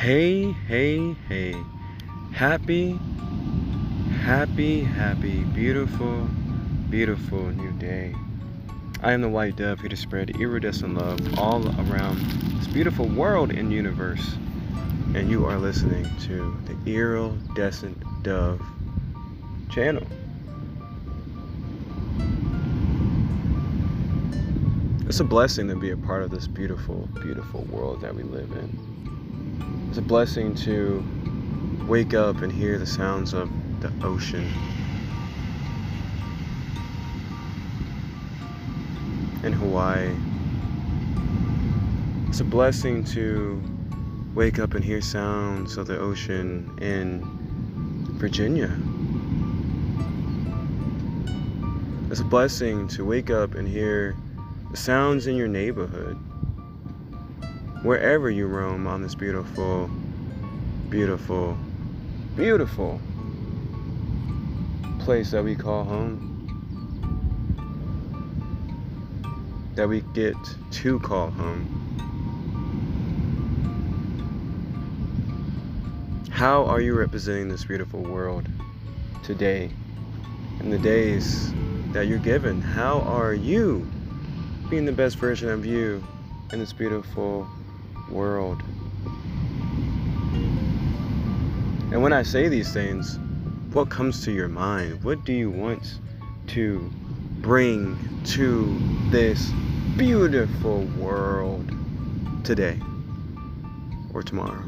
Hey, hey, hey. Happy, happy, happy, beautiful, beautiful new day. I am the white dove here to spread iridescent love all around this beautiful world and universe. And you are listening to the iridescent dove channel. It's a blessing to be a part of this beautiful, beautiful world that we live in. It's a blessing to wake up and hear the sounds of the ocean. In Hawaii. It's a blessing to wake up and hear sounds of the ocean in Virginia. It's a blessing to wake up and hear the sounds in your neighborhood, wherever you roam on this beautiful, beautiful, beautiful place that we call home. That we get to call home. How are you representing this beautiful world today? In the days that you're given, how are you being the best version of you in this beautiful world. And when I say these things, what comes to your mind? What do you want to bring to this beautiful world today or tomorrow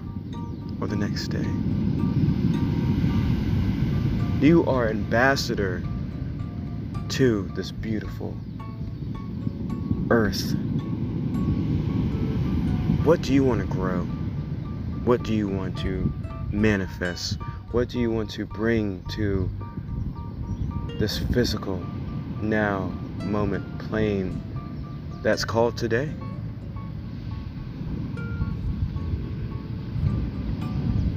or the next day? You are ambassador to this beautiful earth. What do you want to grow? What do you want to manifest? What do you want to bring to this physical now moment plane that's called today?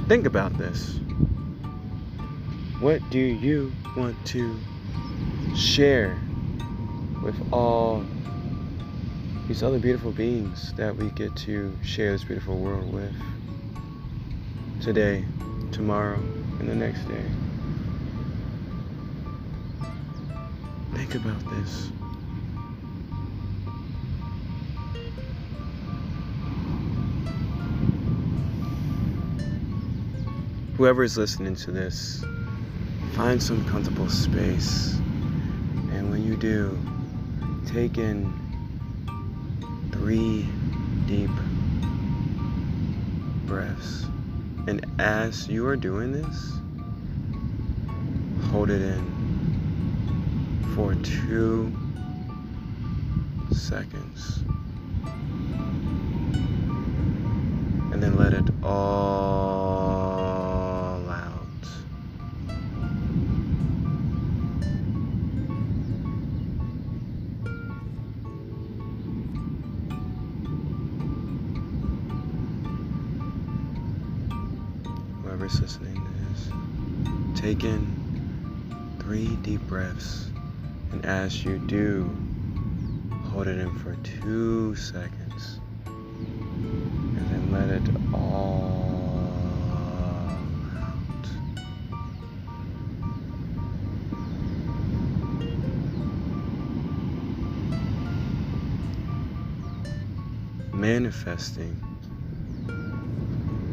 Think about this. What do you want to share with all these other beautiful beings that we get to share this beautiful world with today, tomorrow, and the next day. Think about this. Whoever is listening to this, find some comfortable space. And when you do, take in three deep breaths. And as you are doing this, hold it in for two seconds. And then let it all Whoever's listening to this, take in three deep breaths. And as you do, hold it in for two seconds. And then let it all out. Manifesting.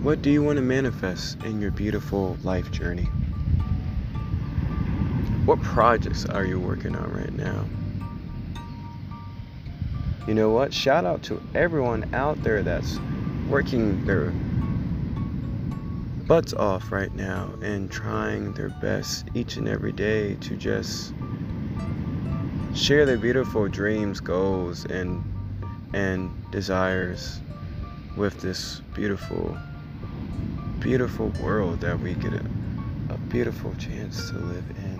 What do you want to manifest in your beautiful life journey? What projects are you working on right now? You know what? Shout out to everyone out there that's working their butts off right now and trying their best each and every day to just share their beautiful dreams, goals, and and desires with this beautiful, beautiful world that we get a, a beautiful chance to live in.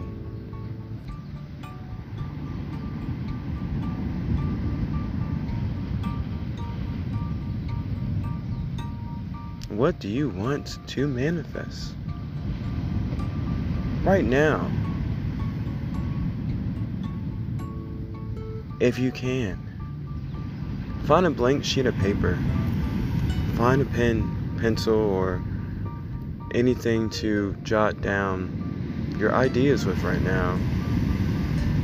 What do you want to manifest? Right now. If you can. Find a blank sheet of paper. Find a pen pencil or anything to jot down your ideas with right now.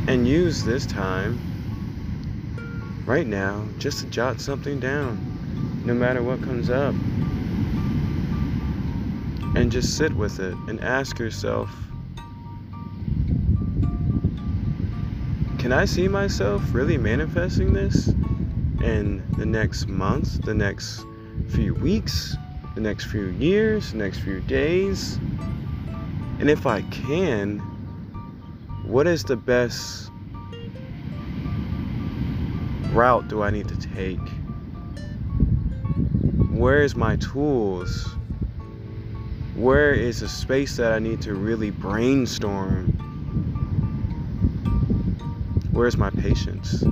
And use this time, right now, just to jot something down, no matter what comes up. And just sit with it and ask yourself, can I see myself really manifesting this in the next month, the next few weeks, the next few years, the next few days? And if I can, what is the best route do I need to take? Where is my tools? Where is the space that I need to really brainstorm? Where's my patience?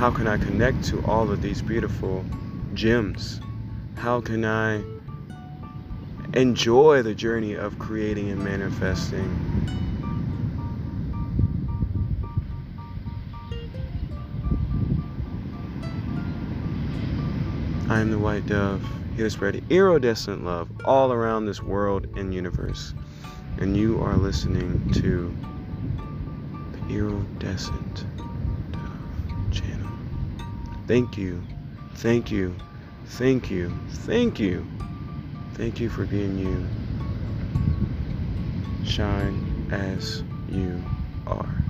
How can I connect to all of these beautiful gems? How can I enjoy the journey of creating and manifesting? I am the white dove, here to spread iridescent love all around this world and universe and you are listening to the Iridescent. Thank you, thank you, thank you, thank you, thank you for being you. Shine as you are.